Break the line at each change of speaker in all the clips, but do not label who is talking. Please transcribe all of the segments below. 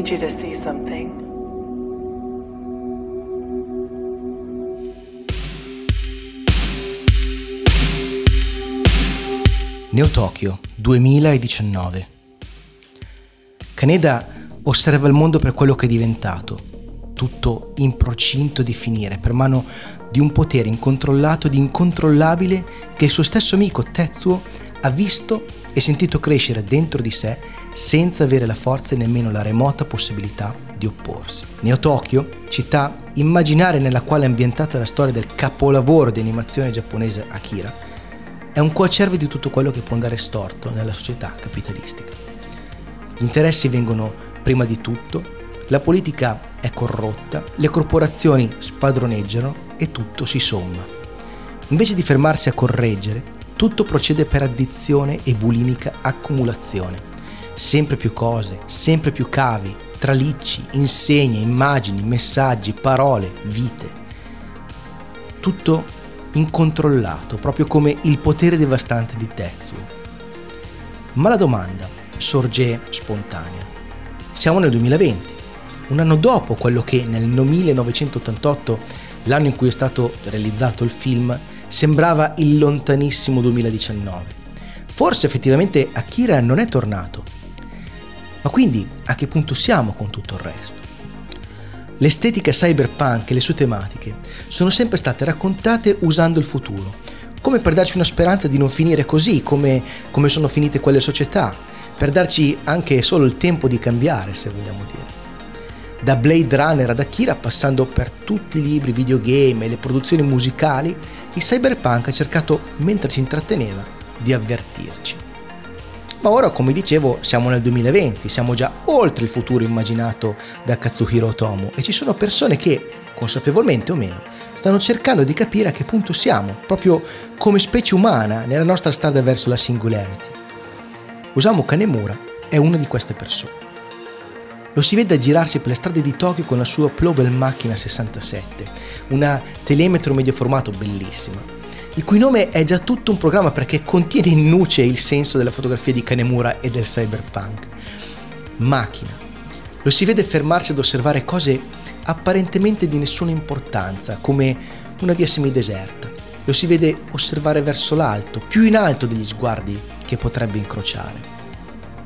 need you to see something.
Neo Tokyo 2019 Kaneda osserva il mondo per quello che è diventato, tutto in procinto di finire per mano di un potere incontrollato ed incontrollabile che il suo stesso amico Tetsuo ha visto e sentito crescere dentro di sé senza avere la forza e nemmeno la remota possibilità di opporsi. Neo Tokyo, città immaginaria nella quale è ambientata la storia del capolavoro di animazione giapponese Akira, è un coacervo di tutto quello che può andare storto nella società capitalistica. Gli interessi vengono prima di tutto, la politica è corrotta, le corporazioni spadroneggiano e tutto si somma. Invece di fermarsi a correggere, tutto procede per addizione e bulimica accumulazione. Sempre più cose, sempre più cavi, tralicci, insegne, immagini, messaggi, parole, vite. Tutto incontrollato, proprio come il potere devastante di Tetsuo. Ma la domanda sorge spontanea. Siamo nel 2020, un anno dopo quello che nel 1988, l'anno in cui è stato realizzato il film, sembrava il lontanissimo 2019. Forse effettivamente Akira non è tornato. Ma quindi a che punto siamo con tutto il resto? L'estetica cyberpunk e le sue tematiche sono sempre state raccontate usando il futuro, come per darci una speranza di non finire così, come, come sono finite quelle società, per darci anche solo il tempo di cambiare, se vogliamo dire. Da Blade Runner ad Akira, passando per tutti i libri, videogame e le produzioni musicali, il cyberpunk ha cercato, mentre ci intratteneva, di avvertirci. Ma ora, come dicevo, siamo nel 2020, siamo già oltre il futuro immaginato da Katsuhiro Otomo e ci sono persone che, consapevolmente o meno, stanno cercando di capire a che punto siamo, proprio come specie umana, nella nostra strada verso la singularity. Osamu Kanemura è una di queste persone. Lo si vede girarsi per le strade di Tokyo con la sua Plobel Macchina 67, una telemetro medio formato bellissima, il cui nome è già tutto un programma perché contiene in nuce il senso della fotografia di Kanemura e del cyberpunk. Macchina. Lo si vede fermarsi ad osservare cose apparentemente di nessuna importanza, come una via semideserta. Lo si vede osservare verso l'alto, più in alto degli sguardi che potrebbe incrociare.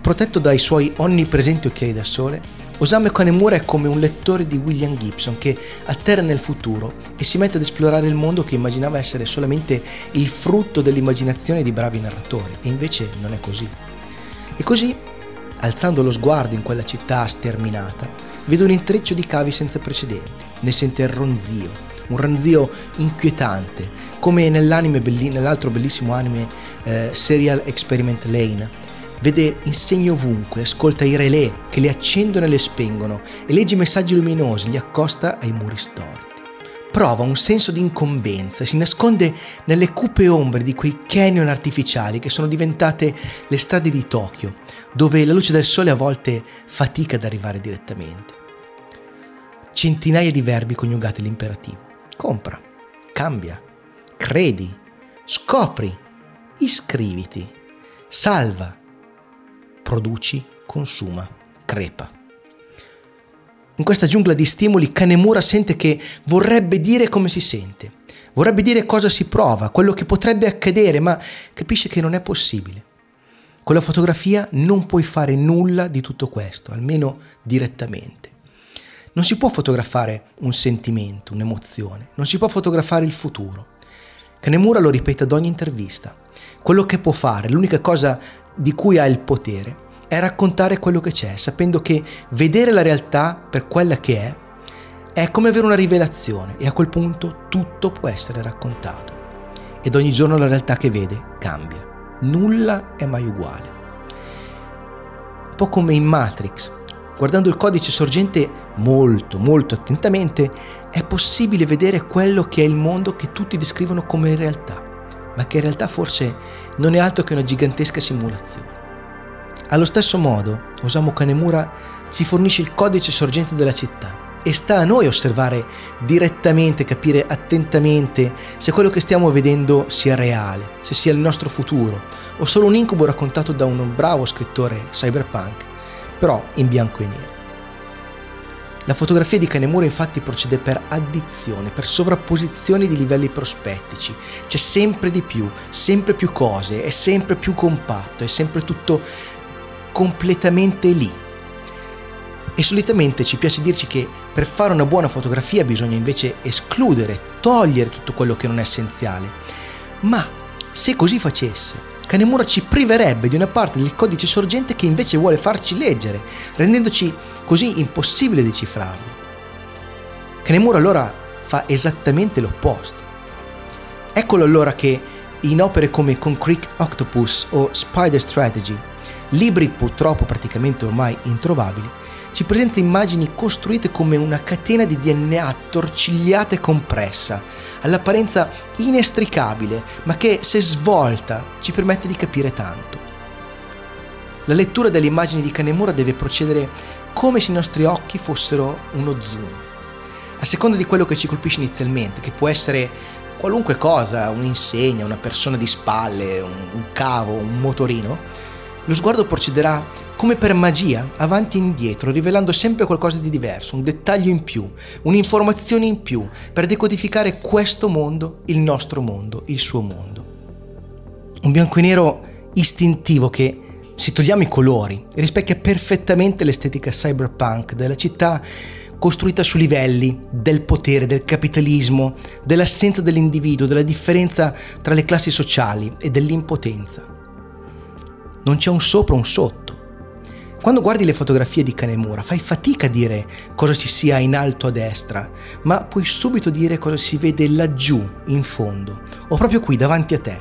Protetto dai suoi onnipresenti occhiali da sole, Osamu Kanemura è come un lettore di William Gibson che atterra nel futuro e si mette ad esplorare il mondo che immaginava essere solamente il frutto dell'immaginazione di bravi narratori, e invece non è così. E così, alzando lo sguardo in quella città sterminata, vede un intreccio di cavi senza precedenti, ne sente il ronzio, un ronzio inquietante, come nell'altro bellissimo anime eh, Serial Experiment Lane, Vede insegni ovunque, ascolta i relè che li accendono e le spengono e legge messaggi luminosi, li accosta ai muri storti. Prova un senso di incombenza e si nasconde nelle cupe ombre di quei canyon artificiali che sono diventate le strade di Tokyo, dove la luce del sole a volte fatica ad arrivare direttamente. Centinaia di verbi coniugati all'imperativo. Compra, cambia, credi, scopri, iscriviti, salva, produci, consuma, crepa. In questa giungla di stimoli Kanemura sente che vorrebbe dire come si sente, vorrebbe dire cosa si prova, quello che potrebbe accadere, ma capisce che non è possibile. Con la fotografia non puoi fare nulla di tutto questo, almeno direttamente. Non si può fotografare un sentimento, un'emozione, non si può fotografare il futuro. Kanemura lo ripete ad ogni intervista. Quello che può fare, l'unica cosa di cui ha il potere è raccontare quello che c'è, sapendo che vedere la realtà per quella che è è come avere una rivelazione e a quel punto tutto può essere raccontato. Ed ogni giorno la realtà che vede cambia. Nulla è mai uguale. Un po' come in Matrix, guardando il codice sorgente molto, molto attentamente, è possibile vedere quello che è il mondo che tutti descrivono come realtà, ma che in realtà forse non è altro che una gigantesca simulazione. Allo stesso modo, Osamu Kanemura ci fornisce il codice sorgente della città e sta a noi osservare direttamente, capire attentamente se quello che stiamo vedendo sia reale, se sia il nostro futuro o solo un incubo raccontato da un bravo scrittore cyberpunk, però in bianco e nero. La fotografia di Canemura infatti procede per addizione, per sovrapposizione di livelli prospettici. C'è sempre di più, sempre più cose, è sempre più compatto, è sempre tutto completamente lì. E solitamente ci piace dirci che per fare una buona fotografia bisogna invece escludere, togliere tutto quello che non è essenziale. Ma se così facesse, Kanemura ci priverebbe di una parte del codice sorgente che invece vuole farci leggere, rendendoci così impossibile decifrarlo. Kanemura allora fa esattamente l'opposto. Eccolo allora che in opere come Concrete Octopus o Spider Strategy, libri purtroppo praticamente ormai introvabili, ci presenta immagini costruite come una catena di DNA torcigliata e compressa, all'apparenza inestricabile, ma che se svolta ci permette di capire tanto. La lettura delle immagini di Canemura deve procedere come se i nostri occhi fossero uno zoom. A seconda di quello che ci colpisce inizialmente, che può essere qualunque cosa, un'insegna, una persona di spalle, un cavo, un motorino, lo sguardo procederà come per magia, avanti e indietro, rivelando sempre qualcosa di diverso, un dettaglio in più, un'informazione in più, per decodificare questo mondo, il nostro mondo, il suo mondo. Un bianco e nero istintivo che, se togliamo i colori, rispecchia perfettamente l'estetica cyberpunk della città costruita su livelli del potere, del capitalismo, dell'assenza dell'individuo, della differenza tra le classi sociali e dell'impotenza. Non c'è un sopra, un sotto quando guardi le fotografie di Canemura fai fatica a dire cosa ci sia in alto a destra, ma puoi subito dire cosa si vede laggiù, in fondo, o proprio qui davanti a te.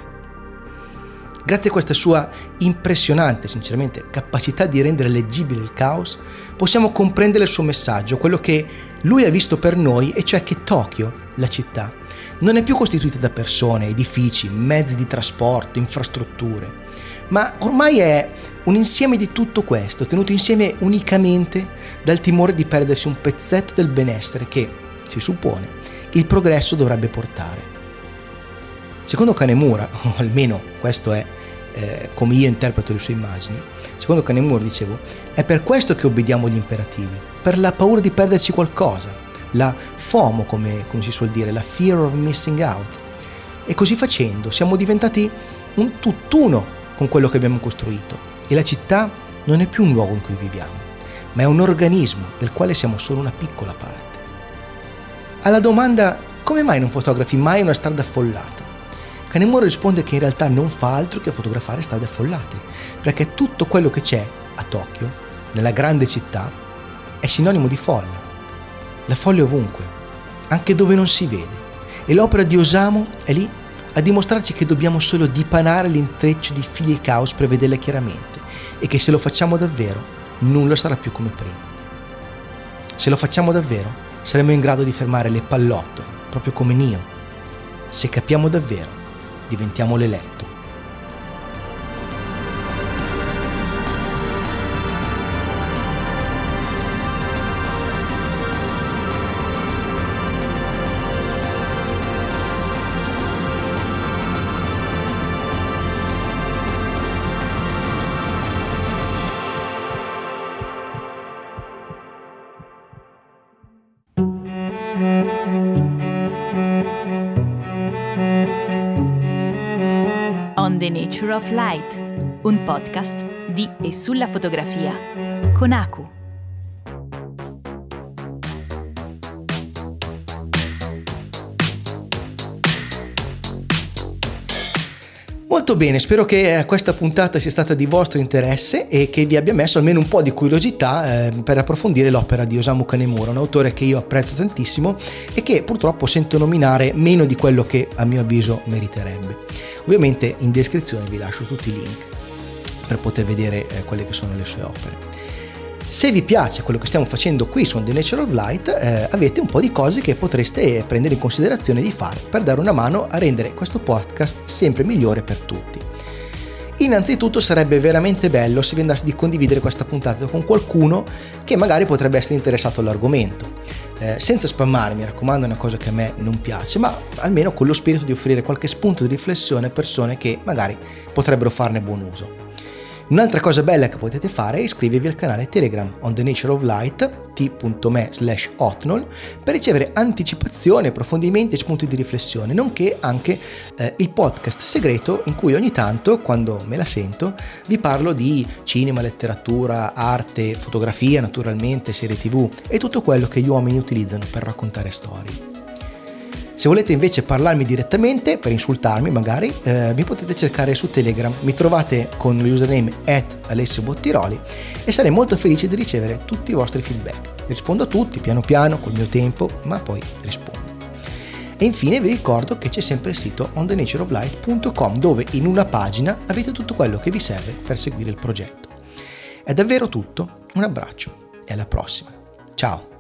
Grazie a questa sua impressionante, sinceramente, capacità di rendere leggibile il caos, possiamo comprendere il suo messaggio, quello che lui ha visto per noi, e cioè che Tokyo, la città, non è più costituita da persone, edifici, mezzi di trasporto, infrastrutture, ma ormai è un insieme di tutto questo, tenuto insieme unicamente dal timore di perdersi un pezzetto del benessere che, si suppone, il progresso dovrebbe portare. Secondo Canemura, o almeno questo è eh, come io interpreto le sue immagini, secondo Canemura, dicevo, è per questo che obbediamo gli imperativi, per la paura di perderci qualcosa, la FOMO, come, come si suol dire, la fear of missing out. E così facendo siamo diventati un tutt'uno con quello che abbiamo costruito e la città non è più un luogo in cui viviamo, ma è un organismo del quale siamo solo una piccola parte. Alla domanda come mai non fotografi mai una strada affollata? Canemura risponde che in realtà non fa altro che fotografare strade affollate, perché tutto quello che c'è a Tokyo, nella grande città, è sinonimo di folla. La folla è ovunque, anche dove non si vede. E l'opera di Osamu è lì a dimostrarci che dobbiamo solo dipanare l'intreccio di fili e caos per vederle chiaramente e che se lo facciamo davvero nulla sarà più come prima. Se lo facciamo davvero saremo in grado di fermare le pallottole, proprio come Nio. Se capiamo davvero, diventiamo l'eletto.
Nature of Light, un podcast di e sulla fotografia con Aku.
Molto bene, spero che eh, questa puntata sia stata di vostro interesse e che vi abbia messo almeno un po' di curiosità eh, per approfondire l'opera di Osamu Kanemura, un autore che io apprezzo tantissimo e che purtroppo sento nominare meno di quello che a mio avviso meriterebbe. Ovviamente in descrizione vi lascio tutti i link per poter vedere eh, quelle che sono le sue opere. Se vi piace quello che stiamo facendo qui su The Nature of Light, eh, avete un po' di cose che potreste prendere in considerazione di fare per dare una mano a rendere questo podcast sempre migliore per tutti. Innanzitutto sarebbe veramente bello se vi andasse di condividere questa puntata con qualcuno che magari potrebbe essere interessato all'argomento eh, senza spammare, mi raccomando, è una cosa che a me non piace, ma almeno con lo spirito di offrire qualche spunto di riflessione a persone che magari potrebbero farne buon uso. Un'altra cosa bella che potete fare è iscrivervi al canale Telegram on the nature of light t.me slash hotnol per ricevere anticipazioni, approfondimenti e spunti di riflessione, nonché anche eh, il podcast segreto in cui ogni tanto, quando me la sento, vi parlo di cinema, letteratura, arte, fotografia naturalmente, serie tv e tutto quello che gli uomini utilizzano per raccontare storie. Se volete invece parlarmi direttamente, per insultarmi magari, eh, mi potete cercare su Telegram. Mi trovate con l'username at Alessio Bottiroli e sarei molto felice di ricevere tutti i vostri feedback. Rispondo a tutti piano piano, col mio tempo, ma poi rispondo. E infine vi ricordo che c'è sempre il sito onthenatureoflight.com dove in una pagina avete tutto quello che vi serve per seguire il progetto. È davvero tutto, un abbraccio e alla prossima. Ciao!